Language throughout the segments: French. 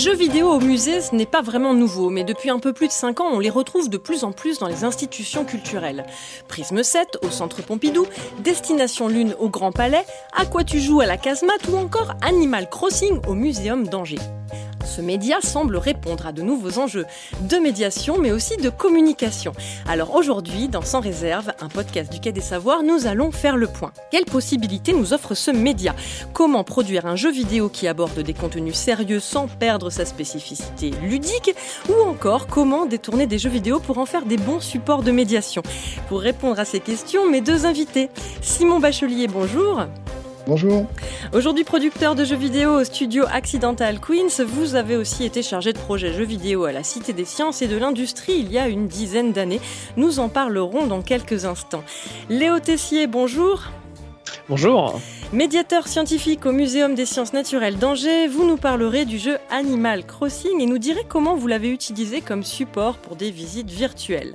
jeux vidéo au musée, ce n'est pas vraiment nouveau, mais depuis un peu plus de 5 ans, on les retrouve de plus en plus dans les institutions culturelles. Prisme 7 au Centre Pompidou, Destination Lune au Grand Palais, À quoi tu joues à la casemate ou encore Animal Crossing au Muséum d'Angers. Ce média semble répondre à de nouveaux enjeux de médiation mais aussi de communication. Alors aujourd'hui, dans Sans réserve, un podcast du Quai des Savoirs, nous allons faire le point. Quelles possibilités nous offre ce média? Comment produire un jeu vidéo qui aborde des contenus sérieux sans perdre sa spécificité ludique Ou encore comment détourner des jeux vidéo pour en faire des bons supports de médiation Pour répondre à ces questions, mes deux invités. Simon Bachelier, bonjour. Bonjour. Aujourd'hui producteur de jeux vidéo au studio Accidental Queens, vous avez aussi été chargé de projet jeux vidéo à la Cité des Sciences et de l'Industrie il y a une dizaine d'années. Nous en parlerons dans quelques instants. Léo Tessier, bonjour. Bonjour. Médiateur scientifique au Muséum des sciences naturelles d'Angers, vous nous parlerez du jeu Animal Crossing et nous direz comment vous l'avez utilisé comme support pour des visites virtuelles.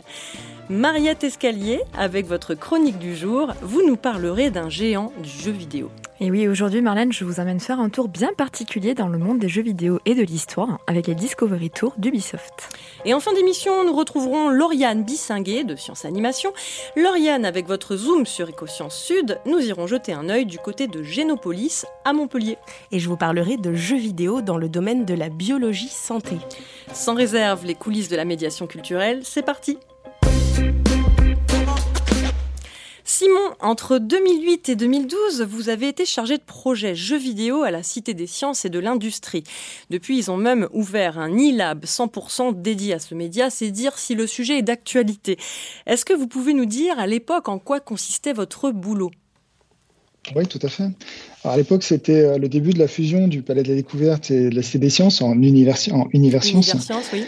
Mariette Escalier, avec votre chronique du jour, vous nous parlerez d'un géant du jeu vidéo. Et oui, aujourd'hui, Marlène, je vous amène faire un tour bien particulier dans le monde des jeux vidéo et de l'histoire avec les Discovery Tours d'Ubisoft. Et en fin d'émission, nous retrouverons Lauriane Bissinguet de Science Animation. Lauriane, avec votre zoom sur Écosciences Sud, nous irons jeter un œil du côté de Génopolis à Montpellier. Et je vous parlerai de jeux vidéo dans le domaine de la biologie santé. Sans réserve, les coulisses de la médiation culturelle, c'est parti! Simon, entre 2008 et 2012, vous avez été chargé de projet jeux vidéo à la Cité des Sciences et de l'Industrie. Depuis, ils ont même ouvert un e-lab 100% dédié à ce média, c'est dire si le sujet est d'actualité. Est-ce que vous pouvez nous dire à l'époque en quoi consistait votre boulot? Oui, tout à fait. à l'époque, c'était euh, le début de la fusion du Palais de la Découverte et de la Cité des Sciences en, univers, en Universience. oui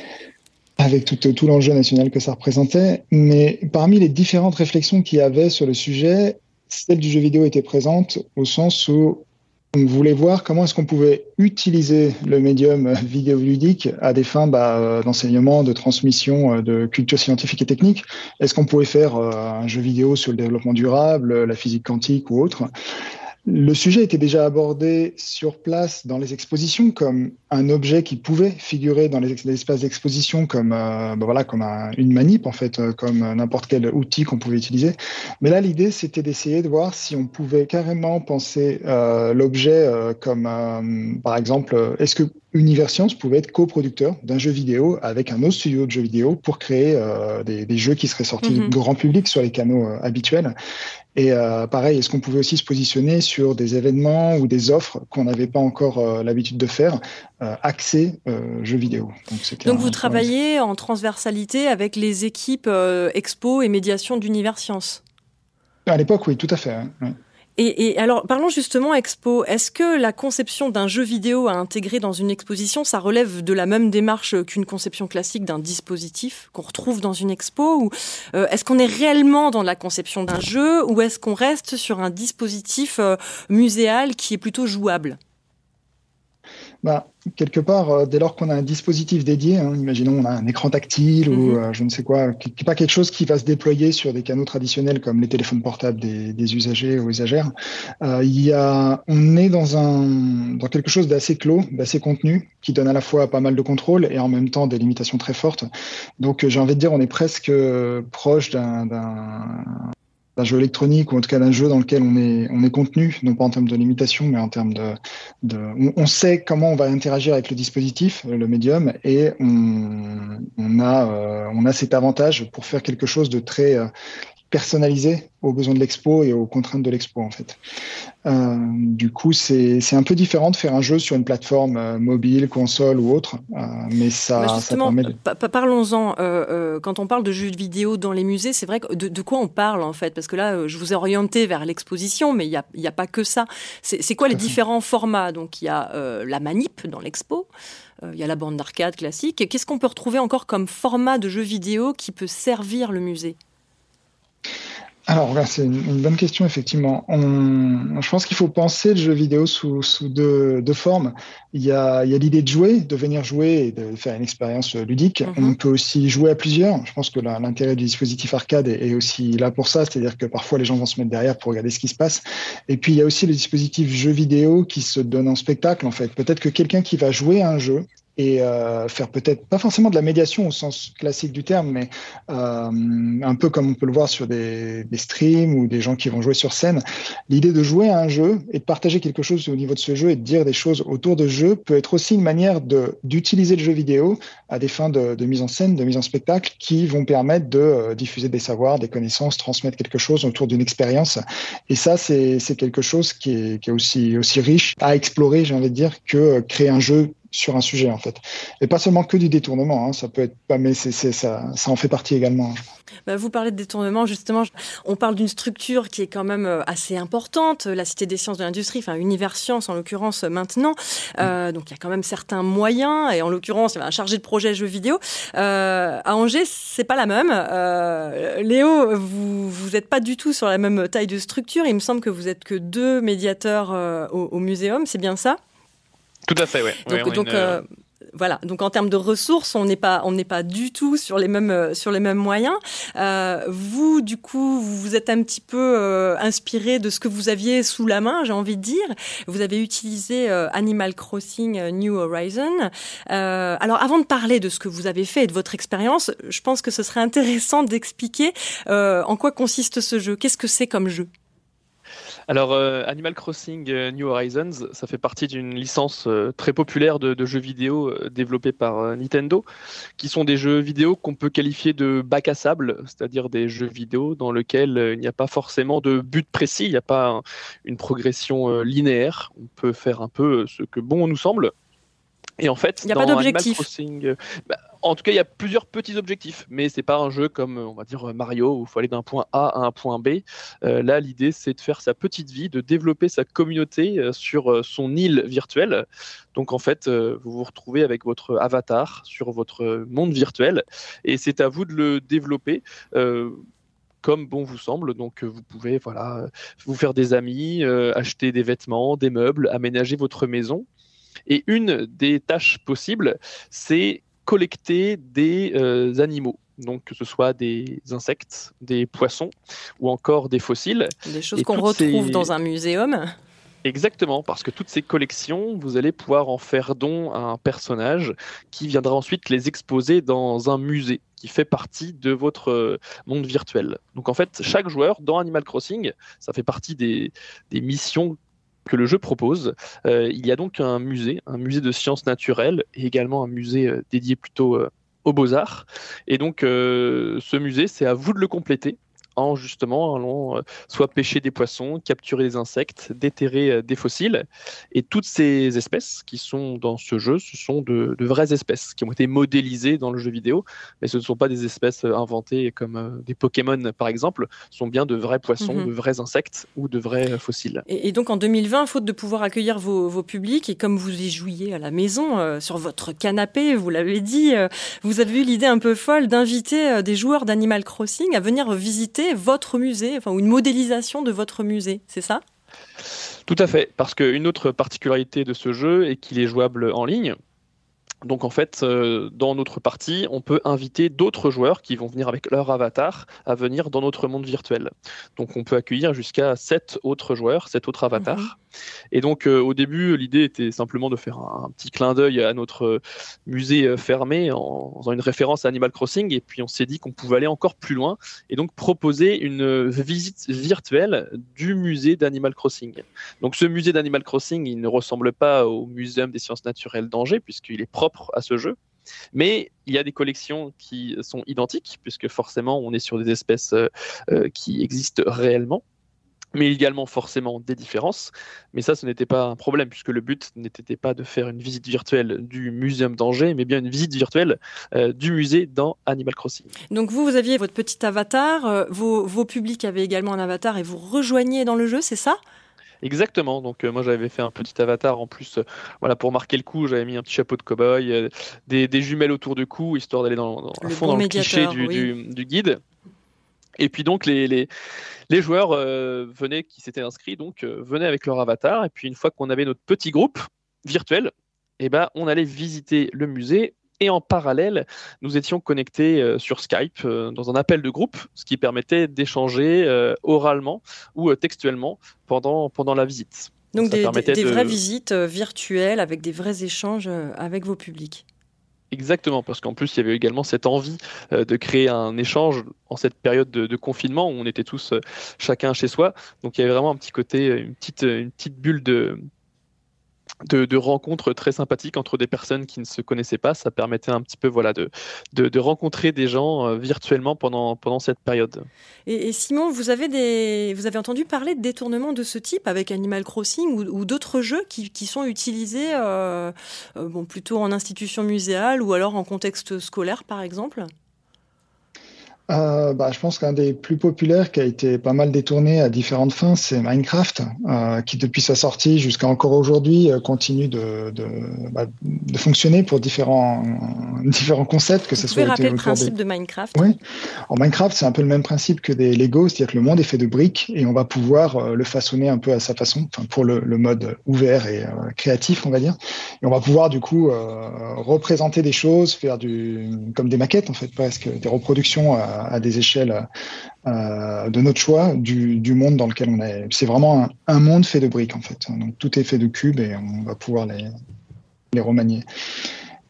avec tout, tout l'enjeu national que ça représentait. Mais parmi les différentes réflexions qu'il y avait sur le sujet, celle du jeu vidéo était présente au sens où on voulait voir comment est-ce qu'on pouvait utiliser le médium vidéoludique à des fins bah, d'enseignement, de transmission, de culture scientifique et technique. Est-ce qu'on pouvait faire euh, un jeu vidéo sur le développement durable, la physique quantique ou autre? Le sujet était déjà abordé sur place dans les expositions comme un objet qui pouvait figurer dans les, espaces d'exposition comme euh, ben voilà comme une manip en fait euh, comme n'importe quel outil qu'on pouvait utiliser. Mais là l'idée c'était d'essayer de voir si on pouvait carrément penser euh, l'objet comme par exemple est-ce que Universcience pouvait être coproducteur d'un jeu vidéo avec un autre studio de jeux vidéo pour créer des, jeux qui seraient sortis mm-hmm. grand public sur les canaux habituels. Et euh, pareil, est-ce qu'on pouvait aussi se positionner sur des événements ou des offres qu'on n'avait pas encore euh, l'habitude de faire, euh, accès jeux vidéo? Donc, vous travaillez en transversalité avec les équipes expo et médiation d'Univers Science? À l'époque, oui, tout à fait. Hein, et, alors, parlons justement expo. Est-ce que la conception d'un jeu vidéo à intégrer dans une exposition, ça relève de la même démarche qu'une conception classique d'un dispositif qu'on retrouve dans une expo Ou euh, est-ce qu'on est réellement dans la conception d'un jeu ou est-ce qu'on reste sur un dispositif euh, muséal qui est plutôt jouable? Bah, quelque part, euh, dès lors qu'on a un dispositif dédié, hein, imaginons on a un écran tactile ou mhm. euh, je ne sais quoi, qui n'est pas quelque chose qui va se déployer sur des canaux traditionnels comme les téléphones portables des, usagers ou usagères, euh, il y a, on est dans, un, dans quelque chose d'assez clos, d'assez contenu, qui donne à la fois pas mal de contrôle et en même temps des limitations très fortes. Donc j'ai envie de dire, on est presque proche d'un d'un jeu électronique ou en tout cas d'un jeu dans lequel on est, on est contenu, non pas en termes de limitation, mais en termes de, on, sait comment on va interagir avec le dispositif, le médium, et on, on a, euh, on a cet avantage pour faire quelque chose de très euh, personnalisé aux besoins de l'expo et aux contraintes de l'expo en fait. Euh, du coup, c'est un peu différent de faire un jeu sur une plateforme euh, mobile, console ou autre, euh, mais ça, bah, ça permet. De... Parlons-en. quand on parle de jeux vidéo dans les musées, c'est vrai que de, quoi on parle en fait? Parce que là, je vous ai orienté vers l'exposition, mais il n'y a, y a, pas que ça. C'est quoi les différents formats? Donc il y a la manip dans l'expo. Il y a la bande d'arcade classique. Qu'est-ce qu'on peut retrouver encore comme format de jeu vidéo qui peut servir le musée? Alors, c'est une, bonne question, effectivement. On, je pense qu'il faut penser le jeu vidéo sous, sous deux, deux, formes. Il y a, il y a l'idée de jouer, de venir jouer et de faire une expérience ludique. Mm-hmm. On peut aussi jouer à plusieurs. Je pense que l'intérêt du dispositif arcade est, aussi là pour ça, c'est-à-dire que parfois les gens vont se mettre derrière pour regarder ce qui se passe. Et puis, il y a aussi le dispositif jeu vidéo qui se donne en spectacle, en fait. Peut-être que quelqu'un qui va jouer à un jeu et euh, faire peut-être pas forcément de la médiation au sens classique du terme, mais euh, un peu comme on peut le voir sur des, streams ou des gens qui vont jouer sur scène. L'idée de jouer à un jeu et de partager quelque chose au niveau de ce jeu et de dire des choses autour de jeu peut être aussi une manière de d'utiliser le jeu vidéo à des fins de, mise en scène, de mise en spectacle, qui vont permettre de euh, diffuser des savoirs, des connaissances, transmettre quelque chose autour d'une expérience. Et ça, c'est quelque chose qui est, qui est aussi aussi riche à explorer, j'ai envie de dire, que créer un jeu sur un sujet en fait. Et pas seulement que du détournement, hein, ça peut être pas, mais c'est, ça, ça en fait partie également. Bah, vous parlez de détournement, justement, on parle d'une structure qui est quand même euh, assez importante, la Cité des sciences de l'industrie, enfin Univers Sciences en l'occurrence maintenant. Euh, donc il y a quand même certains moyens, et en l'occurrence il y a un chargé de projet jeux vidéo. Euh, à Angers, c'est pas la même. Euh, Léo, vous vous n'êtes pas du tout sur la même taille de structure. Il me semble que vous êtes que deux médiateurs euh, au, au muséum, c'est bien ça? Tout à fait, oui. Donc, donc euh, voilà. Donc en termes de ressources, on n'est pas on n'est pas du tout sur les mêmes euh, sur les mêmes moyens. Euh, vous, du coup, vous vous êtes un petit peu euh, inspiré de ce que vous aviez sous la main, j'ai envie de dire. Vous avez utilisé euh, Animal Crossing New Horizon. alors avant de parler de ce que vous avez fait et de votre expérience, je pense que ce serait intéressant d'expliquer en quoi consiste ce jeu. Qu'est-ce que c'est comme jeu? Alors, euh, Animal Crossing euh, New Horizons, ça fait partie d'une licence euh, très populaire de, jeux vidéo développés par Nintendo, qui sont des jeux vidéo qu'on peut qualifier de bac à sable, c'est-à-dire des jeux vidéo dans lesquels il n'y a pas forcément de but précis, il n'y a pas une progression linéaire. On peut faire un peu ce que bon nous semble. Et en fait, il n'y a pas d'objectif. Bah, en tout cas, il y a plusieurs petits objectifs, mais c'est pas un jeu comme on va dire Mario où il faut aller d'un point A à un point B. Euh, là, l'idée c'est de faire sa petite vie, de développer sa communauté euh, sur euh, son île virtuelle. Donc en fait, vous vous retrouvez avec votre avatar sur votre monde virtuel, et c'est à vous de le développer comme bon vous semble. Donc vous pouvez voilà vous faire des amis, acheter des vêtements, des meubles, aménager votre maison. Et une des tâches possibles, c'est collecter des euh, animaux. Donc que ce soit des insectes, des poissons ou encore des fossiles. Des choses qu'on retrouve dans un muséum. Exactement, parce que toutes ces collections, vous allez pouvoir en faire don à un personnage qui viendra ensuite les exposer dans un musée qui fait partie de votre euh, monde virtuel. Donc en fait, chaque joueur dans Animal Crossing, ça fait partie des, des missions que le jeu propose. Euh, il y a donc un musée, un musée de sciences naturelles et également un musée euh, dédié plutôt euh, aux beaux-arts. Et donc ce musée, c'est à vous de le compléter en justement allant euh, soit pêcher des poissons, capturer des insectes, déterrer euh, des fossiles. Et toutes ces espèces qui sont dans ce jeu, ce sont de, vraies espèces qui ont été modélisées dans le jeu vidéo, mais ce ne sont pas des espèces euh, inventées comme des Pokémon par exemple, ce sont bien de vrais poissons, mhm. de vrais insectes ou de vrais fossiles. Et, donc en 2020, faute de pouvoir accueillir vos, publics, et comme vous y jouiez à la maison, sur votre canapé, vous l'avez dit, vous avez eu l'idée un peu folle d'inviter des joueurs d'Animal Crossing à venir visiter votre musée, enfin, ou une modélisation de votre musée, c'est ça? Tout à fait, parce qu'une autre particularité de ce jeu est qu'il est jouable en ligne. Donc en fait, euh, dans notre partie, on peut inviter d'autres joueurs qui vont venir avec leur avatar à venir dans notre monde virtuel. Donc on peut accueillir jusqu'à 7 autres joueurs, 7 autres avatars. Mhm. Et donc euh, au début, l'idée était simplement de faire un, petit clin d'œil à notre euh, musée fermé en, faisant une référence à Animal Crossing. Et puis on s'est dit qu'on pouvait aller encore plus loin et donc proposer une visite virtuelle du musée d'Animal Crossing. Donc ce musée d'Animal Crossing, il ne ressemble pas au Muséum des sciences naturelles d'Angers puisqu'il est propre à ce jeu. Mais il y a des collections qui sont identiques, puisque forcément on est sur des espèces euh, euh, qui existent réellement mais également forcément des différences. Mais ça, ce n'était pas un problème, puisque le but n'était pas de faire une visite virtuelle du muséum d'Angers, mais bien une visite virtuelle euh, du musée dans Animal Crossing. Donc vous, vous aviez votre petit avatar, vos, vos publics avaient également un avatar, et vous rejoignez dans le jeu, c'est ça? Exactement. Donc euh, moi j'avais fait un petit avatar en plus, euh, voilà pour marquer le coup, j'avais mis un petit chapeau de cow-boy, euh, des, jumelles autour du cou histoire d'aller dans, dans, le fond dans le cliché du, guide. Et puis donc les, les, joueurs venaient qui s'étaient inscrits donc venaient avec leur avatar et puis une fois qu'on avait notre petit groupe virtuel, eh ben on allait visiter le musée et en parallèle, nous étions connectés euh, sur Skype euh, dans un appel de groupe, ce qui permettait d'échanger euh, oralement ou textuellement pendant, pendant la visite. Donc, des, vraies visites virtuelles avec des vrais échanges avec vos publics. Exactement, parce qu'en plus, il y avait également cette envie de créer un échange en cette période de, confinement où on était tous chacun chez soi. Donc il y avait vraiment un petit côté, une petite, une petite bulle de, de, rencontres très sympathiques entre des personnes qui ne se connaissaient pas. Ça permettait un petit peu voilà, de, de, rencontrer des gens euh, virtuellement pendant, pendant cette période. Et, Simon, vous avez, vous avez entendu parler de détournements de ce type avec Animal Crossing ou, d'autres jeux qui, qui, sont utilisés euh, euh, bon, plutôt en institution muséale ou alors en contexte scolaire, par exemple? Euh, bah, je pense qu'un des plus populaires qui a été pas mal détourné à différentes fins, c'est Minecraft, euh, qui depuis sa sortie jusqu'à encore aujourd'hui euh, continue de, de, bah, de, fonctionner pour différents, différents concepts. Que Vous ce pouvez rappeler le principe de Minecraft? Oui, en Minecraft, c'est un peu le même principe que des Lego, c'est-à-dire que le monde est fait de briques et on va pouvoir euh, le façonner un peu à sa façon, pour le, le, mode ouvert et euh, créatif, on va dire. Et on va pouvoir du coup représenter des choses, faire du comme des maquettes en fait, presque des reproductions à, des échelles euh, de notre choix du, monde dans lequel on est. C'est vraiment un, monde fait de briques en fait. Donc tout est fait de cubes et on va pouvoir les, remanier.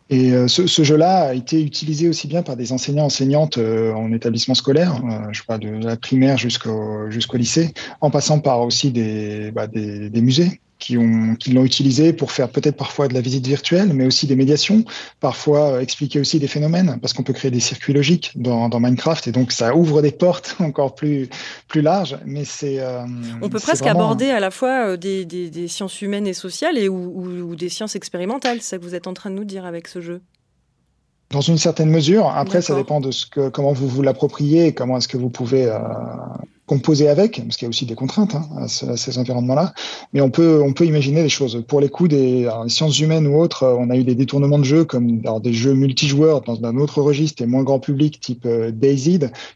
Et euh, ce, jeu-là a été utilisé aussi bien par des enseignants enseignantes euh, en établissement scolaire, je crois de la primaire jusqu'au lycée, en passant par aussi des, bah, musées qui ont qui l'ont utilisé pour faire peut-être parfois de la visite virtuelle, mais aussi des médiations, parfois expliquer aussi des phénomènes, parce qu'on peut créer des circuits logiques dans, dans, Minecraft, et donc ça ouvre des portes encore plus plus larges. Mais c'est euh, on peut presque aborder à la fois euh, des, des, des, sciences humaines et sociales et ou, ou, des sciences expérimentales. C'est ça que vous êtes en train de nous dire avec ce jeu? Dans une certaine mesure. Après, ça dépend de ce que, comment vous vous l'appropriez, comment est-ce que vous pouvez euh, composer avec, parce qu'il y a aussi des contraintes hein, à, ces environnements-là. Mais on peut, on peut imaginer des choses. Pour les coups des sciences humaines ou autres, euh, on a eu des détournements de jeux comme alors, des jeux multijoueurs dans un autre registre et moins grand public, type euh,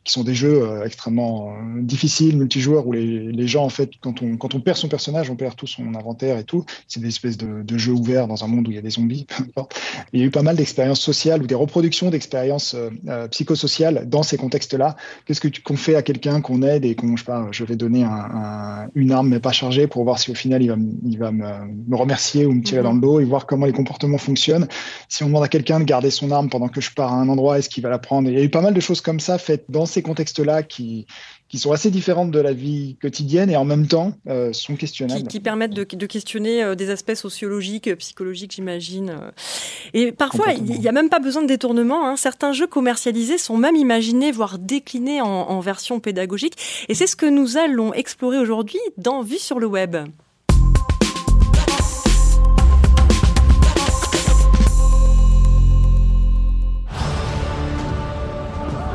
qui sont des jeux euh, extrêmement euh, difficiles, multijoueurs, où les, les, gens, en fait, quand on, quand on perd son personnage, on perd tout son inventaire et tout. C'est des espèces de, de, jeux ouverts dans un monde où il y a des zombies. il y a eu pas mal d'expériences sociales ou des reproductions d'expériences euh, psychosociales dans ces contextes-là. Qu'est-ce qu'on fait à quelqu'un qu'on aide et je, pas, je vais donner un, une arme mais pas chargée pour voir si au final il va, il va me, me, remercier ou me tirer mhm. dans le dos et voir comment les comportements fonctionnent. Si on demande à quelqu'un de garder son arme pendant que je pars à un endroit, est-ce qu'il va la prendre? Il y a eu pas mal de choses comme ça faites dans ces contextes-là qui, qui sont assez différentes de la vie quotidienne et en même temps euh, sont questionnables. Qui, permettent de, de questionner euh, des aspects sociologiques, euh, psychologiques, j'imagine. Et parfois, il n'y a même pas besoin de détournement. Hein. Certains jeux commercialisés sont même imaginés, voire déclinés en, en version pédagogique. Et c'est ce que nous allons explorer aujourd'hui dans Vue sur le web.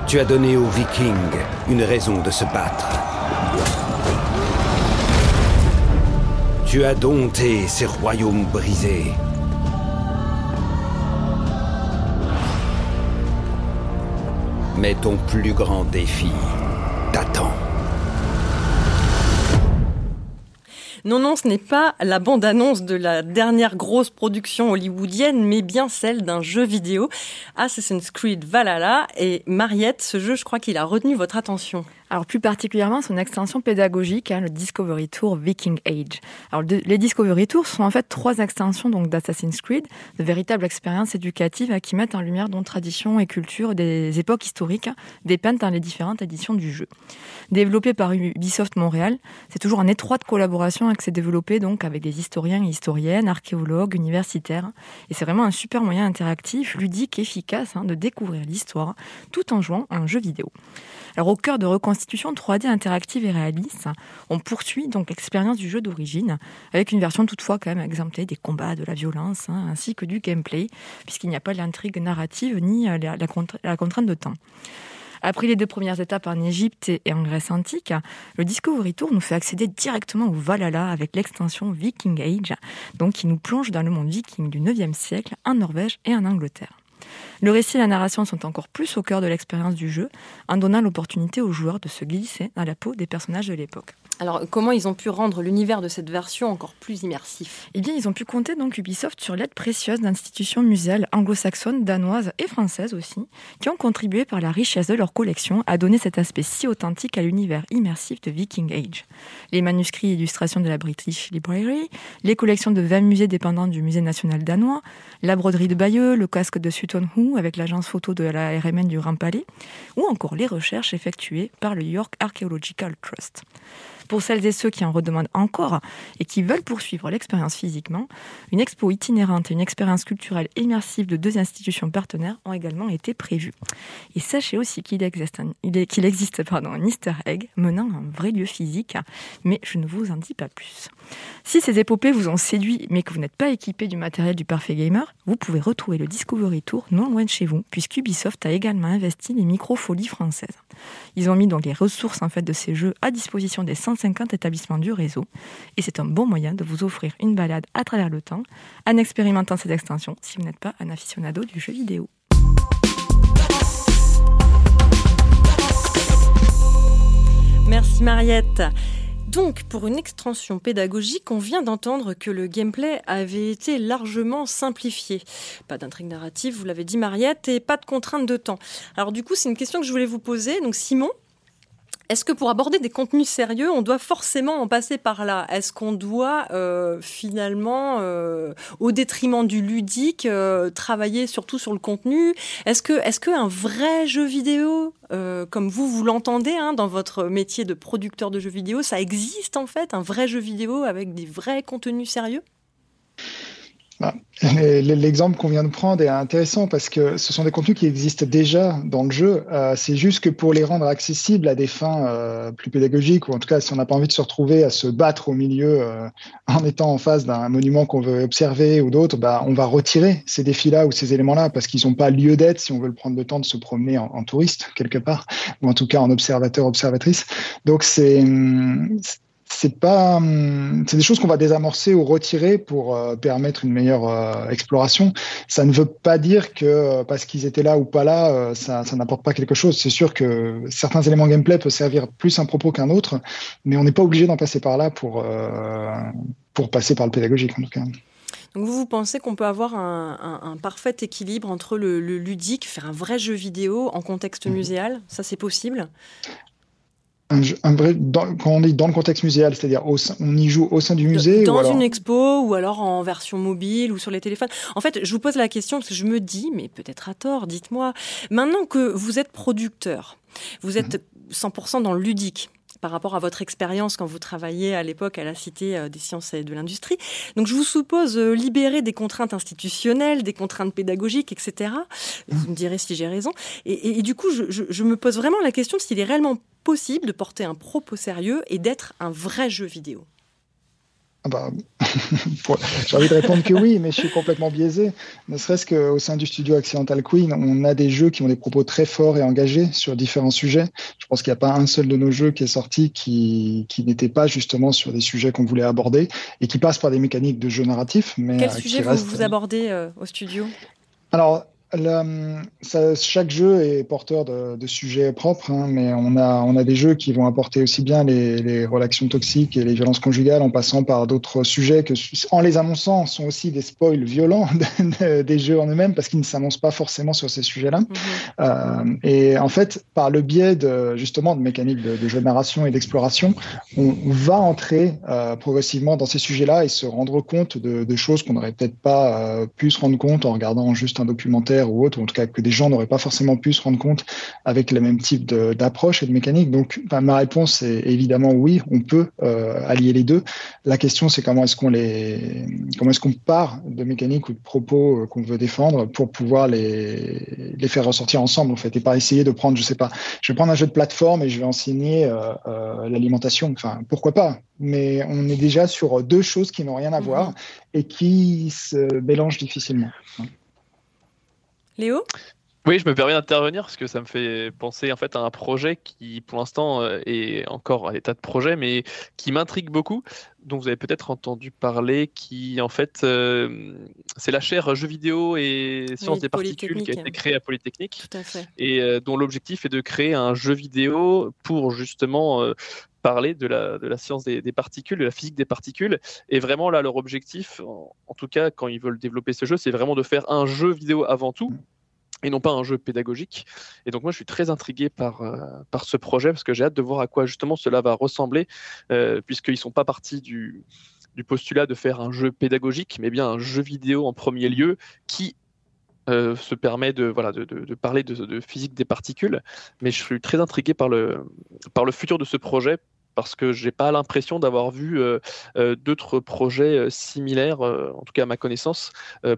Tu as donné aux Vikings une raison de se battre. Tu as dompté ces royaumes brisés. Mais ton plus grand défi Non, non, ce n'est pas la bande-annonce de la dernière grosse production hollywoodienne, mais bien celle d'un jeu vidéo, Assassin's Creed Valhalla. Et Mariette, ce jeu, je crois qu'il a retenu votre attention. Alors plus particulièrement son extension pédagogique, hein, le Discovery Tour Viking Age. Alors les Discovery Tours sont en fait trois extensions donc d'Assassin's Creed, de véritables expériences éducatives hein, qui mettent en lumière donc traditions et cultures des époques historiques dépeintes dans les différentes éditions du jeu. Développé par Ubisoft Montréal, c'est toujours en étroite collaboration avec c'est développé donc avec des historiens et historiennes, archéologues, universitaires, et c'est vraiment un super moyen interactif, ludique, efficace hein, de découvrir l'histoire tout en jouant à un jeu vidéo. Alors au cœur de reconstitution 3D interactive et réaliste, on poursuit donc l'expérience du jeu d'origine, avec une version toutefois quand même exemptée des combats, de la violence, hein, ainsi que du gameplay, puisqu'il n'y a pas l'intrigue narrative ni euh, la, contrainte de temps. Après les deux premières étapes en Égypte et en Grèce antique, le Discovery Tour nous fait accéder directement au Valhalla avec l'extension Viking Age, donc qui nous plonge dans le monde viking du 9e siècle en Norvège et en Angleterre. Le récit et la narration sont encore plus au cœur de l'expérience du jeu, en donnant l'opportunité aux joueurs de se glisser dans la peau des personnages de l'époque. Alors, comment ils ont pu rendre l'univers de cette version encore plus immersif? Eh bien, ils ont pu compter donc Ubisoft sur l'aide précieuse d'institutions muséales anglo-saxonnes, danoises et françaises aussi, qui ont contribué par la richesse de leur collection à donner cet aspect si authentique à l'univers immersif de Viking Age. Les manuscrits et illustrations de la British Library, les collections de 20 musées dépendants du Musée national danois, la broderie de Bayeux, le casque de Avec l'agence photo de la RMN du Grand ou encore les recherches effectuées par le York Archaeological Trust. Pour celles et ceux qui en redemandent encore et qui veulent poursuivre l'expérience physiquement, une expo itinérante et une expérience culturelle immersive de deux institutions partenaires ont également été prévues. Et sachez aussi qu'il existe, un, qu'il existe pardon, un easter egg menant un vrai lieu physique, mais je ne vous en dis pas plus. Si ces épopées vous ont séduit mais que vous n'êtes pas équipé du matériel du parfait gamer, vous pouvez retrouver le Discovery Tour non loin de chez vous, puisqu'Ubisoft a également investi les micro-folies françaises. Ils ont mis donc les ressources en fait de ces jeux à disposition des 150 établissements du réseau, et c'est un bon moyen de vous offrir une balade à travers le temps en expérimentant cette extension si vous n'êtes pas un aficionado du jeu vidéo. Merci Mariette. Donc, pour une extension pédagogique, on vient d'entendre que le gameplay avait été largement simplifié. Pas d'intrigue narrative, vous l'avez dit Mariette, et pas de contrainte de temps. Alors du coup, c'est une question que je voulais vous poser. Donc Simon, est-ce que pour aborder des contenus sérieux, on doit forcément en passer par là? Est-ce qu'on doit euh, finalement, euh, au détriment du ludique, euh, travailler surtout sur le contenu? Est-ce que, est-ce qu'un vrai jeu vidéo, comme vous vous l'entendez hein, dans votre métier de producteur de jeux vidéo, ça existe en fait un vrai jeu vidéo avec des vrais contenus sérieux? Bah, l'exemple qu'on vient de prendre est intéressant parce que ce sont des contenus qui existent déjà dans le jeu. Euh, c'est juste que pour les rendre accessibles à des fins euh, plus pédagogiques, ou en tout cas si on n'a pas envie de se retrouver à se battre au milieu euh, en étant en face d'un monument qu'on veut observer ou d'autres, bah, on va retirer ces défis-là ou ces éléments-là parce qu'ils n'ont pas lieu d'être si on veut prendre le temps de se promener en, en, touriste quelque part, ou en tout cas en observateur, observatrice. Donc c'est c'est pas, hum, c'est des choses qu'on va désamorcer ou retirer pour euh, permettre une meilleure euh, exploration. Ça ne veut pas dire que euh, parce qu'ils étaient là ou pas là, ça, ça n'apporte pas quelque chose. C'est sûr que certains éléments gameplay peuvent servir plus un propos qu'un autre, mais on n'est pas obligé d'en passer par là pour pour passer par le pédagogique en tout cas. Donc vous, vous pensez qu'on peut avoir un, un, parfait équilibre entre le, le, ludique, faire un vrai jeu vidéo en contexte mmh. muséal? Ça, c'est possible? Un, vrai, dans, quand on est dans le contexte muséal, c'est-à-dire on y joue au sein du musée Dans ou une expo ou alors en version mobile ou sur les téléphones. En fait, je vous pose la question parce que je me dis, mais peut-être à tort, dites-moi, maintenant que vous êtes producteur, vous êtes 100% dans le ludique, par rapport à votre expérience quand vous travailliez à l'époque à la Cité euh, des sciences et de l'industrie. Donc je vous suppose euh, libérer des contraintes institutionnelles, des contraintes pédagogiques, etc. Vous me direz si j'ai raison. Et, du coup, je, je, me pose vraiment la question s'il est réellement possible de porter un propos sérieux et d'être un vrai jeu vidéo. Ah bah, j'ai envie de répondre que oui, mais je suis complètement biaisé. Ne serait-ce qu'au sein du studio Accidental Queen, on a des jeux qui ont des propos très forts et engagés sur différents sujets. Je pense qu'il n'y a pas un seul de nos jeux qui est sorti qui, qui n'était pas justement sur des sujets qu'on voulait aborder et qui passe par des mécaniques de jeu narratif. Mais Quel euh, sujet vous, vous abordez euh, au studio? Alors, ça, chaque jeu est porteur de, de sujets propres, hein, mais on a, on a des jeux qui vont apporter aussi bien les, les relations toxiques et les violences conjugales en passant par d'autres sujets que, en les annonçant, sont aussi des spoils violents des jeux en eux-mêmes parce qu'ils ne s'annoncent pas forcément sur ces sujets-là. Mm-hmm. euh, et en fait, par le biais de, justement de mécaniques de, de jeu de narration et d'exploration, on va entrer euh, progressivement dans ces sujets-là et se rendre compte de, de choses qu'on n'aurait peut-être pas euh, pu se rendre compte en regardant juste un documentaire ou autre, ou en tout cas que des gens n'auraient pas forcément pu se rendre compte avec le même type d'approche et de mécanique. Donc, ma réponse est évidemment oui, on peut euh, allier les deux. La question, c'est comment est-ce qu'on les, comment est-ce qu'on part de mécaniques ou de propos euh, qu'on veut défendre pour pouvoir les, les faire ressortir ensemble, en fait, et pas essayer de prendre, je sais pas, je vais prendre un jeu de plateforme et je vais enseigner euh, l'alimentation. Enfin, pourquoi pas? Mais on est déjà sur deux choses qui n'ont rien à voir et qui se mélangent difficilement. Léo? Oui, je me permets d'intervenir parce que ça me fait penser en fait à un projet qui, pour l'instant, euh, est encore à l'état de projet, mais qui m'intrigue beaucoup, dont vous avez peut-être entendu parler, qui en fait, euh, c'est la chaire jeux vidéo et sciences des particules qui a été créée à Polytechnique, Tout à fait. et euh, dont l'objectif est de créer un jeu vidéo pour justement parler de la, de la science des, particules, de la physique des particules. Et vraiment, là, leur objectif, en, en tout cas, quand ils veulent développer ce jeu, c'est vraiment de faire un jeu vidéo avant tout et non pas un jeu pédagogique. Et donc moi, je suis très intrigué par, euh, par ce projet parce que j'ai hâte de voir à quoi justement cela va ressembler, euh, puisqu'ils ne sont pas partis du, du postulat de faire un jeu pédagogique, mais bien un jeu vidéo en premier lieu qui euh, se permet de, voilà, de, de, parler de, de, physique des particules. Mais je suis très intrigué par le, par le futur de ce projet parce que j'ai pas l'impression d'avoir vu euh, euh, d'autres projets euh, similaires, en tout cas à ma connaissance,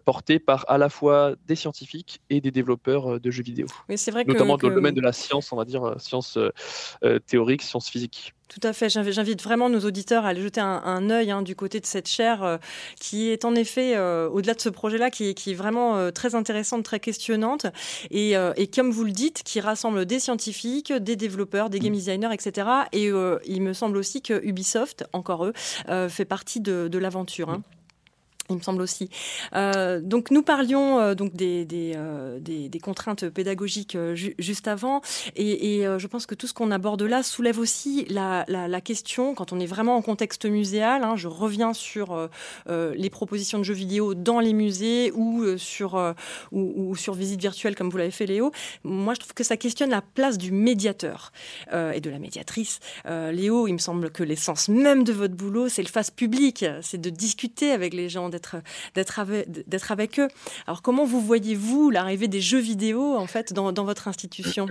portés par à la fois des scientifiques et des développeurs de jeux vidéo. Mais c'est vrai Notamment que, dans le domaine de la science, on va dire sciences théoriques, sciences physiques. Tout à fait. J'invite vraiment nos auditeurs à aller jeter un, un œil hein, du côté de cette chaire euh, qui est en effet, euh, au-delà de ce projet-là, qui, qui, est vraiment euh, très intéressante, très questionnante et, et, comme vous le dites, qui rassemble des scientifiques, des développeurs, des game designers, etc. Et il me semble aussi que Ubisoft, encore eux, fait partie de, de l'aventure. Hein il me semble aussi. Euh, donc nous parlions euh, donc euh, des, des, contraintes pédagogiques ju juste avant, et, je pense que tout ce qu'on aborde là soulève aussi la, la, question quand on est vraiment en contexte muséal. Hein, je reviens sur les propositions de jeux vidéo dans les musées ou sur ou, ou, sur visite virtuelle comme vous l'avez fait Léo. Moi, je trouve que ça questionne la place du médiateur et de la médiatrice. Léo, il me semble que l'essence même de votre boulot, c'est le face public, c'est de discuter avec les gens d'être avec, eux. Alors comment vous voyez-vous l'arrivée des jeux vidéo en fait dans votre institution?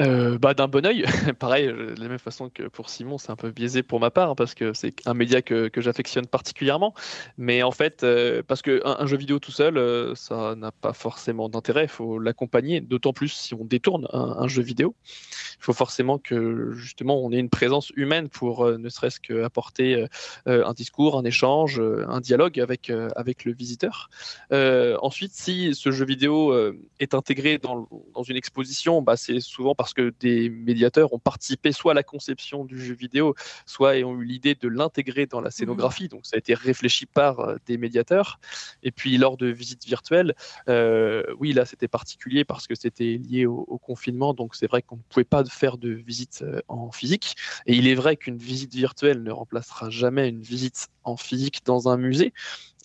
Euh, bah, d'un bon oeil, pareil, euh, de la même façon que pour Simon, c'est un peu biaisé pour ma part, hein, parce que c'est un média que, que j'affectionne particulièrement. Mais en fait, euh, parce qu'un un jeu vidéo tout seul, ça n'a pas forcément d'intérêt, il faut l'accompagner, d'autant plus si on détourne un, jeu vidéo. Il faut forcément que justement on ait une présence humaine pour ne serait-ce qu'apporter un discours, un échange, un dialogue avec, avec le visiteur. ensuite, si ce jeu vidéo est intégré dans, dans une exposition, bah, c'est souvent parce parce que des médiateurs ont participé soit à la conception du jeu vidéo, soit ont eu l'idée de l'intégrer dans la scénographie. Mmh. Donc ça a été réfléchi par euh, des médiateurs. Et puis lors de visites virtuelles, euh, oui, là c'était particulier parce que c'était lié au, au, confinement. Donc c'est vrai qu'on ne pouvait pas faire de visite euh, en physique. Et il est vrai qu'une visite virtuelle ne remplacera jamais une visite en physique dans un musée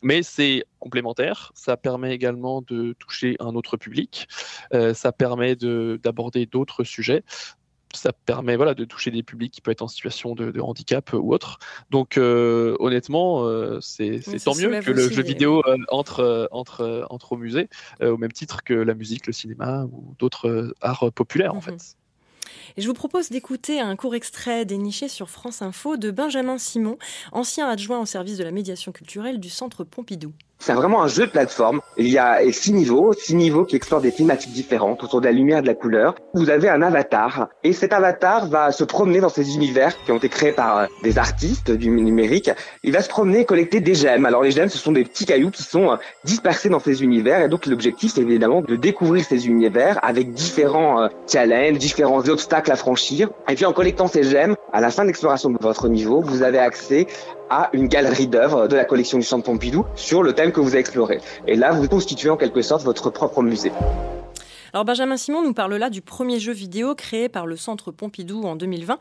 mais c'est complémentaire. Ça permet également de toucher un autre public. Euh, ça permet d'aborder d'autres sujets. Ça permet voilà, de toucher des publics qui peuvent être en situation de, de handicap ou autre. Donc euh, honnêtement, euh, c'est tant mieux que le jeu vidéo entre, entre, entre au musée, au même titre que la musique, le cinéma ou d'autres arts populaires mm -hmm. en fait. Et je vous propose d'écouter un court extrait déniché sur France Info de Benjamin Simon, ancien adjoint au service de la médiation culturelle du Centre Pompidou. C'est vraiment un jeu de plateforme. Il y a six niveaux, six niveaux qui explorent des thématiques différentes autour de la lumière et de la couleur. Vous avez un avatar et cet avatar va se promener dans ces univers qui ont été créés par des artistes du numérique. Il va se promener collecter des gemmes. Alors les gemmes, ce sont des petits cailloux qui sont dispersés dans ces univers et donc l'objectif c'est évidemment de découvrir ces univers avec différents challenges, différents obstacles à franchir. Et puis en collectant ces gemmes, à la fin de l'exploration de votre niveau, vous avez accès à une galerie d'œuvres de la collection du Centre Pompidou sur le thème que vous avez exploré. Et là, vous constituez en quelque sorte votre propre musée. Alors Benjamin Simon nous parle là du premier jeu vidéo créé par le Centre Pompidou en 2020.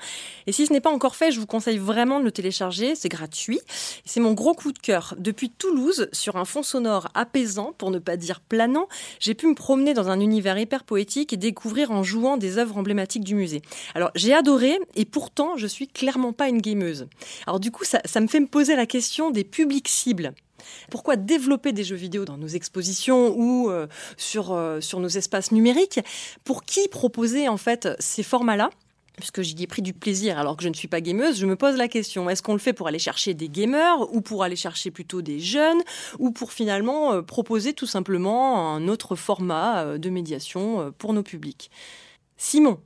Et si ce n'est pas encore fait, je vous conseille vraiment de le télécharger, c'est gratuit. C'est mon gros coup de cœur. Depuis Toulouse, sur un fond sonore apaisant, pour ne pas dire planant, j'ai pu me promener dans un univers hyper poétique et découvrir en jouant des œuvres emblématiques du musée. Alors j'ai adoré et pourtant je suis clairement pas une gameuse. Alors du coup ça, ça me fait me poser la question des publics cibles. Pourquoi développer des jeux vidéo dans nos expositions ou euh, sur, euh, sur nos espaces numériques? Pour qui proposer en fait ces formats-là? Puisque j'y ai pris du plaisir alors que je ne suis pas gameuse, je me pose la question, est-ce qu'on le fait pour aller chercher des gamers ou pour aller chercher plutôt des jeunes ou pour finalement euh, proposer tout simplement un autre format de médiation pour nos publics? Simon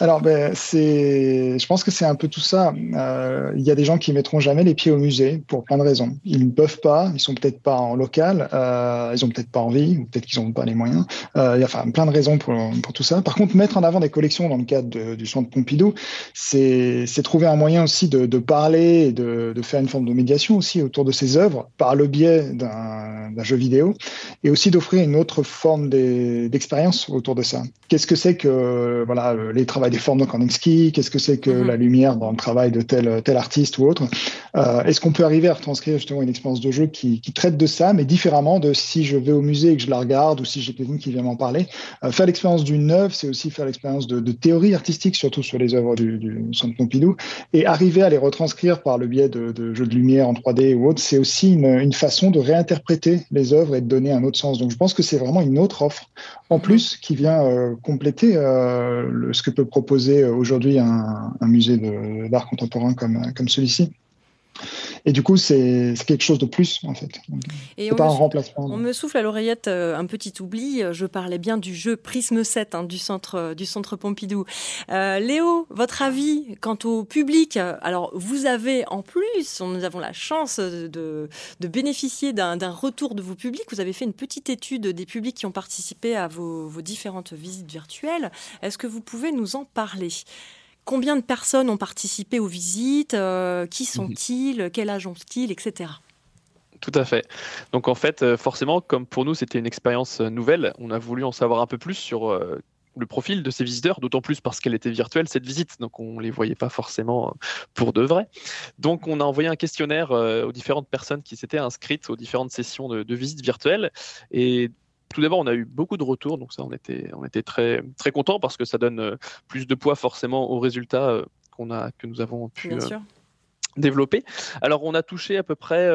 Alors, ben, je pense que c'est un peu tout ça. Euh, il y a des gens qui mettront jamais les pieds au musée pour plein de raisons. Ils ne peuvent pas, ils sont peut-être pas en local, euh, ils ont peut-être pas envie, ou peut-être qu'ils n'ont pas les moyens. Euh, il y a plein de raisons pour, tout ça. Par contre, mettre en avant des collections dans le cadre du centre Pompidou, c'est, trouver un moyen aussi de, de parler et de, de, faire une forme de médiation aussi autour de ces œuvres par le biais d'un, d'un jeu vidéo et aussi d'offrir une autre forme d'expérience autour de ça. Qu'est-ce que c'est que voilà les travaux des formes de Kandinsky, qu'est-ce que c'est que mhm. la lumière dans le travail de tel, tel artiste ou autre. Euh, est-ce qu'on peut arriver à retranscrire justement une expérience de jeu qui, qui, traite de ça, mais différemment de si je vais au musée et que je la regarde ou si j'ai quelqu'un qui vient m'en parler? Euh, faire l'expérience d'une œuvre, c'est aussi faire l'expérience de, de, théorie artistique, surtout sur les œuvres du, du Centre Pompidou, et arriver à les retranscrire par le biais de, de jeux de lumière en 3D ou autre, c'est aussi une, une façon de réinterpréter les œuvres et de donner un autre sens. Donc je pense que c'est vraiment une autre offre en mhm. plus qui vient euh, compléter euh, ce que peut proposer euh, aujourd'hui un, musée d'art contemporain comme celui-ci. Et du coup, c'est quelque chose de plus, en fait. Et pas un remplacement. On me souffle à l'oreillette euh, un petit oubli. Je parlais bien du jeu Prisme 7 hein, du, centre, du centre Pompidou. Euh, Léo, votre avis quant au public? Alors, vous avez en plus, nous avons la chance de, de bénéficier d'un retour de vos publics. Vous avez fait une petite étude des publics qui ont participé à vos, vos différentes visites virtuelles. Est-ce que vous pouvez nous en parler? Combien de personnes ont participé aux visites euh, Qui sont-ils Quel âge ont-ils Etc. Tout à fait. Donc en fait, euh, forcément, comme pour nous c'était une expérience euh, nouvelle, on a voulu en savoir un peu plus sur le profil de ces visiteurs, d'autant plus parce qu'elle était virtuelle cette visite, donc on ne les voyait pas forcément pour de vrai. Donc on a envoyé un questionnaire aux différentes personnes qui s'étaient inscrites aux différentes sessions de, de visite virtuelle, et tout d'abord, on a eu beaucoup de retours, donc ça, on était, on était très, très contents parce que ça donne euh, plus de poids forcément aux résultats euh, qu'on a, que nous avons pu euh, développer. Alors, on a touché à peu près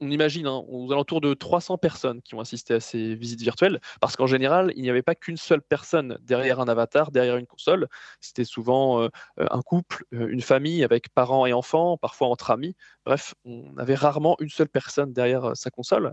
on imagine hein, aux alentours de 300 personnes qui ont assisté à ces visites virtuelles, parce qu'en général, il n'y avait pas qu'une seule personne derrière un avatar, derrière une console. C'était souvent un couple, une famille avec parents et enfants, parfois entre amis. Bref, on avait rarement une seule personne derrière sa console.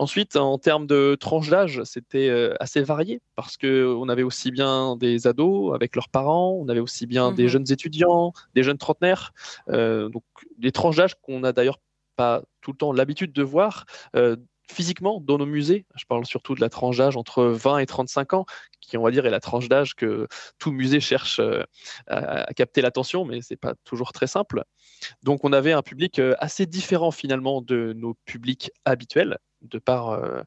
Ensuite, en termes de tranche d'âge, c'était euh, assez varié parce qu'on avait aussi bien des ados avec leurs parents, on avait aussi bien des mhm. jeunes étudiants, des jeunes trentenaires, euh, donc des tranches d'âge qu'on n'a d'ailleurs pas tout le temps l'habitude de voir. Euh, physiquement dans nos musées, je parle surtout de la tranche d'âge entre 20 et 35 ans, qui on va dire est la tranche d'âge que tout musée cherche à, à capter l'attention, mais c'est pas toujours très simple. Donc on avait un public assez différent finalement de nos publics habituels de euh,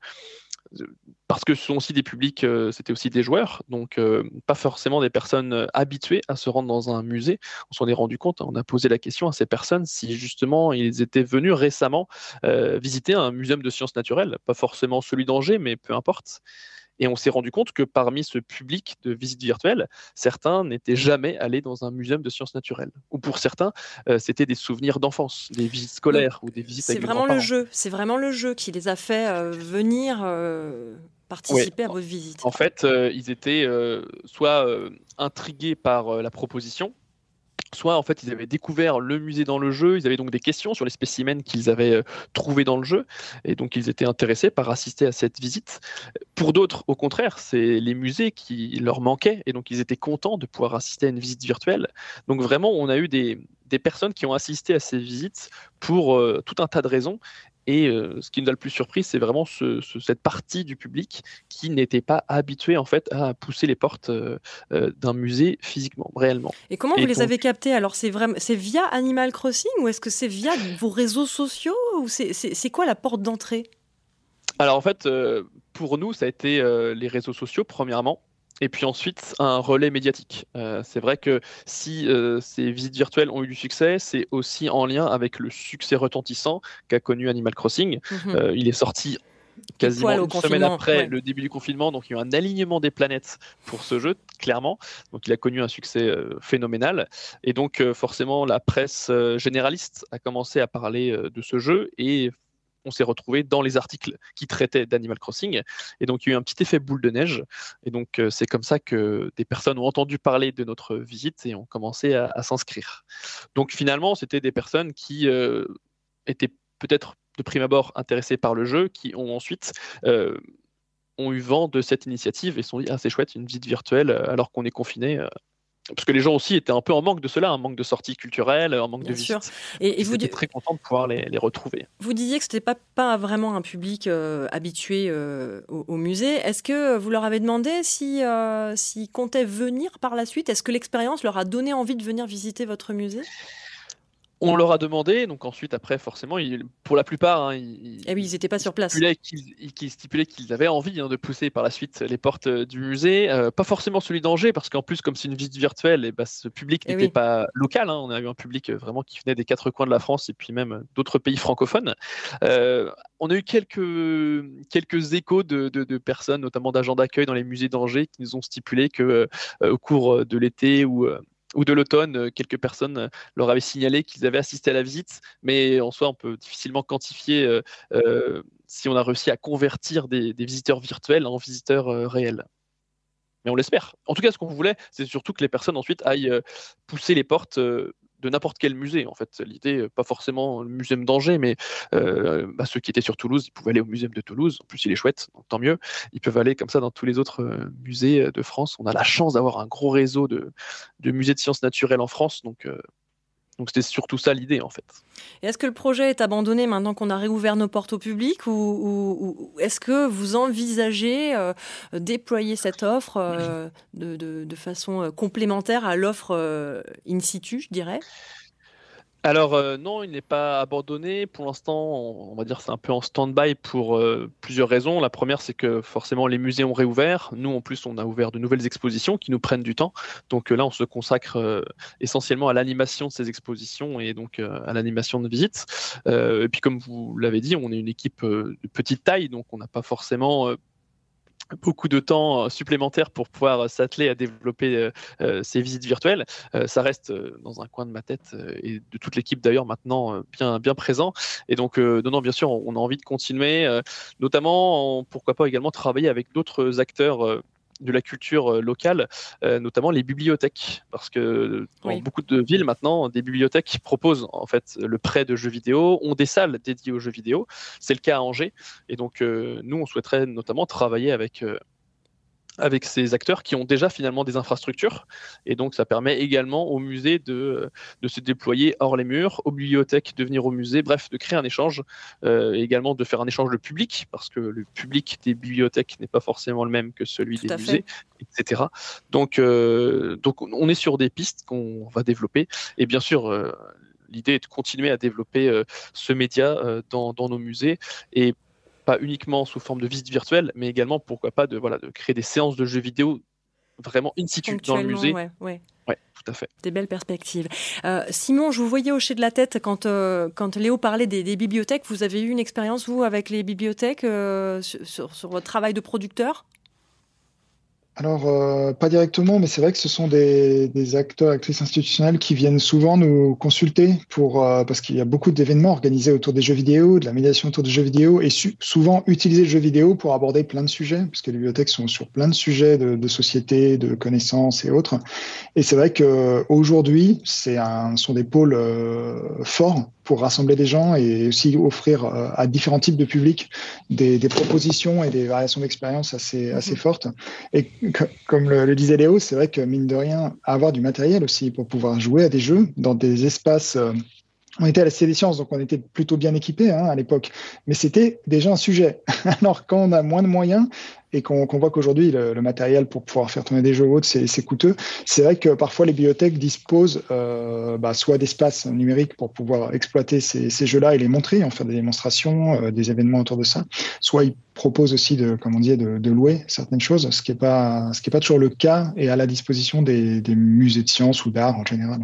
parce que ce sont aussi des publics, euh, c'était aussi des joueurs, donc euh, pas forcément des personnes habituées à se rendre dans un musée. On s'en est rendu compte, hein, on a posé la question à ces personnes si justement ils étaient venus récemment visiter un muséum de sciences naturelles, pas forcément celui d'Angers, mais peu importe. Et on s'est rendu compte que parmi ce public de visites virtuelles, certains n'étaient jamais allés dans un muséum de sciences naturelles. Ou pour certains, euh, c'était des souvenirs d'enfance, des visites scolaires ou des visites C'est vraiment le jeu. C'est vraiment le jeu qui les a fait euh, venir. Euh, participer à votre visite. En fait, ils étaient soit intrigués par la proposition, soit en fait ils avaient découvert le musée dans le jeu, ils avaient donc des questions sur les spécimens qu'ils avaient euh, trouvés dans le jeu, et donc ils étaient intéressés par assister à cette visite. Pour d'autres, au contraire, c'est les musées qui leur manquaient, et donc ils étaient contents de pouvoir assister à une visite virtuelle. Donc vraiment, on a eu des, personnes qui ont assisté à ces visites pour euh, tout un tas de raisons, et euh, ce qui nous a le plus surpris, c'est vraiment cette partie du public qui n'était pas habitué en fait à pousser les portes euh, euh, d'un musée physiquement, réellement. Et comment vous les avez captés Alors? C'est vraiment, c'est via Animal Crossing ou est-ce que c'est via vos réseaux sociaux ou c'est quoi la porte d'entrée? Alors en fait, pour nous, ça a été les réseaux sociaux premièrement. Et puis ensuite, un relais médiatique. Euh, c'est vrai que si euh, ces visites virtuelles ont eu du succès, c'est aussi en lien avec le succès retentissant qu'a connu Animal Crossing. Mhm. Euh, il est sorti quasiment une semaine après le début du confinement, donc il y a eu un alignement des planètes pour ce jeu, clairement. Donc il a connu un succès phénoménal. Et donc forcément, la presse généraliste a commencé à parler de ce jeu et on s'est retrouvé dans les articles qui traitaient d'Animal Crossing. Et donc, il y a eu un petit effet boule de neige. Et donc, euh, c'est comme ça que des personnes ont entendu parler de notre visite et ont commencé à, s'inscrire. Donc, finalement, c'était des personnes qui euh, étaient peut-être de prime abord intéressées par le jeu, qui ont ensuite euh, ont eu vent de cette initiative et sont dit ah c'est chouette une visite virtuelle alors qu'on est confiné parce que les gens aussi étaient un peu en manque de cela, un manque de sorties culturelles, un manque de visites. Et, et vous étiez très content de pouvoir les, retrouver. Vous disiez que ce n'était pas, pas vraiment un public euh, habitué euh, au, musée. Est-ce que vous leur avez demandé s'ils si, comptaient venir par la suite? Est-ce que l'expérience leur a donné envie de venir visiter votre musée? On leur a demandé, donc ensuite, après, forcément, pour la plupart, hein, ils, eh oui, ils n'étaient pas sur place. Qu'ils stipulaient qu'ils avaient envie hein, de pousser par la suite les portes euh, du musée. Euh, pas forcément celui d'Angers, parce qu'en plus, comme c'est une visite virtuelle, et eh ben, ce public eh n'était pas local. Hein. on a eu un public euh, vraiment qui venait des quatre coins de la France et puis même d'autres pays francophones. on a eu quelques, quelques échos de, personnes, notamment d'agents d'accueil dans les musées d'Angers, qui nous ont stipulé que au cours de l'été ou ou de l'automne, euh, quelques personnes euh, leur avaient signalé qu'ils avaient assisté à la visite, mais en soi, on peut difficilement quantifier euh, si on a réussi à convertir des, visiteurs virtuels en visiteurs réels. Mais on l'espère. En tout cas, ce qu'on voulait, c'est surtout que les personnes ensuite aillent pousser les portes de n'importe quel musée. En fait, l'idée, euh, pas forcément le musée d'Angers, mais euh, bah, ceux qui étaient sur Toulouse, ils pouvaient aller au musée de Toulouse. En plus, il est chouette, donc tant mieux. Ils peuvent aller comme ça dans tous les autres euh, musées de France. On a la chance d'avoir un gros réseau de, musées de sciences naturelles en France, donc donc c'était surtout ça l'idée en fait. Est-ce que le projet est abandonné maintenant qu'on a réouvert nos portes au public ou, est-ce que vous envisagez euh, déployer cette offre euh, de, façon euh, complémentaire à l'offre in situ, je dirais? Alors euh, non, il n'est pas abandonné. Pour l'instant, on, va dire c'est un peu en stand-by pour euh, plusieurs raisons. La première, c'est que forcément les musées ont réouvert. Nous, en plus, on a ouvert de nouvelles expositions qui nous prennent du temps. Donc euh, là, on se consacre essentiellement à l'animation de ces expositions et donc à l'animation de visites. et puis comme vous l'avez dit, on est une équipe de petite taille, donc on n'a pas forcément beaucoup de temps euh, supplémentaire pour pouvoir euh, s'atteler à développer euh, ces visites virtuelles. ça reste dans un coin de ma tête et de toute l'équipe d'ailleurs maintenant bien, bien présent. Et donc, non, non, bien sûr, on a envie de continuer, notamment, pourquoi pas également travailler avec d'autres acteurs de la culture euh, locale, euh, notamment les bibliothèques, parce que dans beaucoup de villes maintenant, des bibliothèques proposent en fait le prêt de jeux vidéo, ont des salles dédiées aux jeux vidéo. C'est le cas à Angers, et donc euh, nous on souhaiterait notamment travailler avec avec ces acteurs qui ont déjà finalement des infrastructures. Et donc, ça permet également aux musées de, de se déployer hors les murs, aux bibliothèques de venir au musée, bref, de créer un échange, euh, et également de faire un échange de public, parce que le public des bibliothèques n'est pas forcément le même que celui des musées, etc. Donc, euh, donc, on est sur des pistes qu'on va développer. Et bien sûr, euh, l'idée est de continuer à développer ce média dans, dans, nos musées. Et pas uniquement sous forme de visite virtuelle, mais également, pourquoi pas, de, voilà, de créer des séances de jeux vidéo vraiment in situ dans le musée. Ouais, ouais. tout à fait. Des belles perspectives. Euh, Simon, je vous voyais hocher de la tête quand, euh, quand Léo parlait des, bibliothèques. Vous avez eu une expérience, vous, avec les bibliothèques euh, sur, sur, votre travail de producteur? Alors, euh, pas directement, mais c'est vrai que ce sont des, des, acteurs, actrices institutionnelles qui viennent souvent nous consulter pour euh, parce qu'il y a beaucoup d'événements organisés autour des jeux vidéo, de la médiation autour des jeux vidéo, et souvent utiliser le jeu vidéo pour aborder plein de sujets, parce que les bibliothèques sont sur plein de sujets de, de société, de connaissances et autres. Et c'est vrai que aujourd'hui, c'est un, sont des pôles euh, forts pour rassembler des gens et aussi offrir euh, à différents types de publics des, des propositions et des variations d'expérience assez, mhm. assez fortes. Et comme le, disait Léo, c'est vrai que mine de rien, avoir du matériel aussi pour pouvoir jouer à des jeux dans des espaces euh, on était à la des Sciences, donc on était plutôt bien équipés hein, à l'époque. Mais c'était déjà un sujet. Alors quand on a moins de moyens et qu'on voit qu'aujourd'hui le, matériel pour pouvoir faire tourner des jeux autres c'est coûteux, c'est vrai que parfois les bibliothèques disposent euh, bah, soit d'espaces numériques pour pouvoir exploiter ces, jeux-là et les montrer, en faire des démonstrations, euh, des événements autour de ça. Soit ils proposent aussi de, comme de, louer certaines choses, ce qui n'est pas, pas toujours le cas et à la disposition des, des musées de sciences ou d'art en général.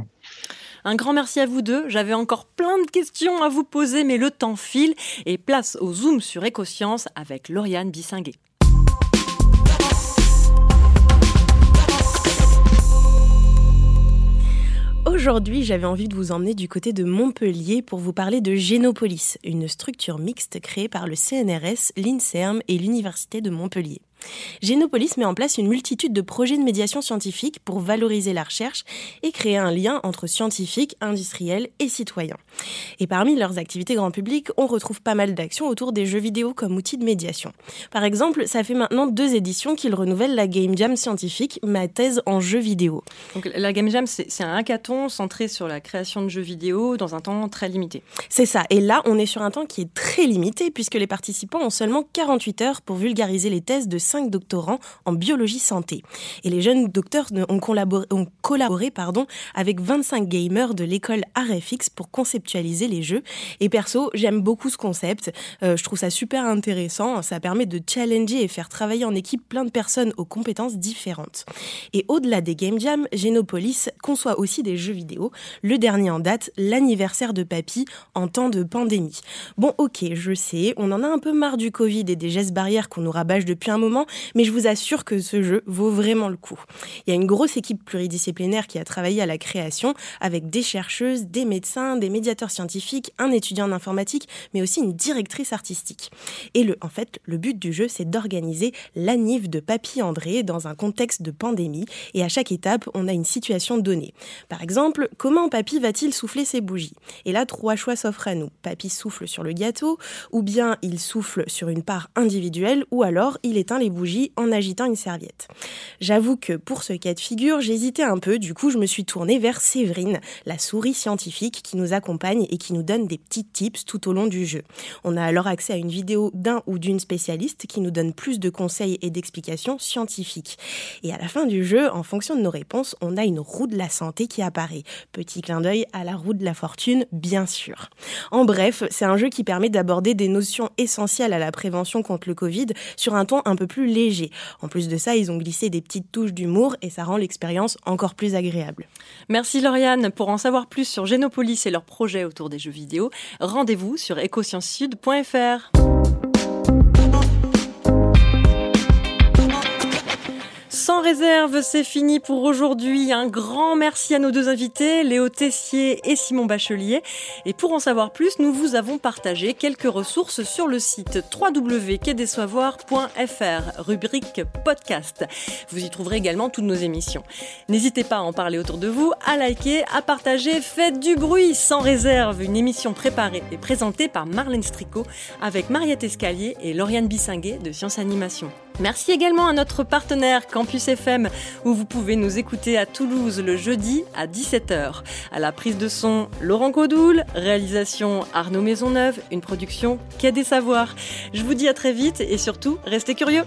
Un grand merci à vous deux. J'avais encore plein de questions à vous poser, mais le temps file. Et place au Zoom sur Écoscience avec Lauriane Bissinguet. Aujourd'hui, j'avais envie de vous emmener du côté de Montpellier pour vous parler de Génopolis, une structure mixte créée par le CNRS, l'INSERM et l'Université de Montpellier. Génopolis met en place une multitude de projets de médiation scientifique pour valoriser la recherche et créer un lien entre scientifiques, industriels et citoyens. Et parmi leurs activités grand public, on retrouve pas mal d'actions autour des jeux vidéo comme outil de médiation. Par exemple, ça fait maintenant deux éditions qu'ils renouvellent la Game Jam scientifique, ma thèse en jeux vidéo. Donc la Game Jam, c'est un hackathon centré sur la création de jeux vidéo dans un temps très limité. C'est ça. Et là, on est sur un temps qui est très limité puisque les participants ont seulement 48 heures pour vulgariser les thèses de cinq doctorants en biologie santé. Et les jeunes docteurs ont collaboré, avec 25 gamers de l'école RFX pour conceptualiser les jeux. Et perso, j'aime beaucoup ce concept. Euh, je trouve ça super intéressant. Ça permet de challenger et faire travailler en équipe plein de personnes aux compétences différentes. Et au-delà des game jams, Genopolis conçoit aussi des jeux vidéo. Le dernier en date, l'anniversaire de Papy en temps de pandémie. Bon, ok, je sais, on en a un peu marre du Covid et des gestes barrières qu'on nous rabâche depuis un moment, mais je vous assure que ce jeu vaut vraiment le coup. Il y a une grosse équipe pluridisciplinaire qui a travaillé à la création avec des chercheuses, des médecins, des médiateurs scientifiques, un étudiant en informatique, mais aussi une directrice artistique. Et le, en fait, le but du jeu, c'est d'organiser l'anniv de Papy André dans un contexte de pandémie et à chaque étape, on a une situation donnée. Par exemple, comment Papy va-t-il souffler ses bougies? Et là, trois choix s'offrent à nous. Papy souffle sur le gâteau, ou bien il souffle sur une part individuelle, ou alors il éteint les bougies en agitant une serviette. J'avoue que pour ce cas de figure, j'hésitais un peu, du coup je me suis tournée vers Séverine, la souris scientifique qui nous accompagne et qui nous donne des petits tips tout au long du jeu. On a alors accès à une vidéo d'un ou d'une spécialiste qui nous donne plus de conseils et d'explications scientifiques. Et à la fin du jeu, en fonction de nos réponses, on a une roue de la santé qui apparaît. Petit clin d'œil à la roue de la fortune, bien sûr. En bref, c'est un jeu qui permet d'aborder des notions essentielles à la prévention contre le Covid sur un ton un peu plus léger. En plus de ça, ils ont glissé des petites touches d'humour et ça rend l'expérience encore plus agréable. Merci Lauriane. Pour en savoir plus sur Génopolis et leurs projets autour des jeux vidéo, rendez-vous sur ecosciencesud.fr. Sans réserve, c'est fini pour aujourd'hui. Un grand merci à nos deux invités, Léo Tessier et Simon Bachelier. Et pour en savoir plus, nous vous avons partagé quelques ressources sur le site www.quai-des-savoirs.fr, rubrique podcast. Vous y trouverez également toutes nos émissions. N'hésitez pas à en parler autour de vous, à liker, à partager. Faites du bruit sans réserve. Une émission préparée et présentée par Marlène Stricot avec Mariette Escalier et Lauriane Bissinguet de Science Animation. Merci également à notre partenaire Campus FM où vous pouvez nous écouter à Toulouse le jeudi à 17h. À la prise de son, Laurent Codoul, réalisation Arnaud Maisonneuve, une production Quai des Savoirs. Je vous dis à très vite et surtout, restez curieux.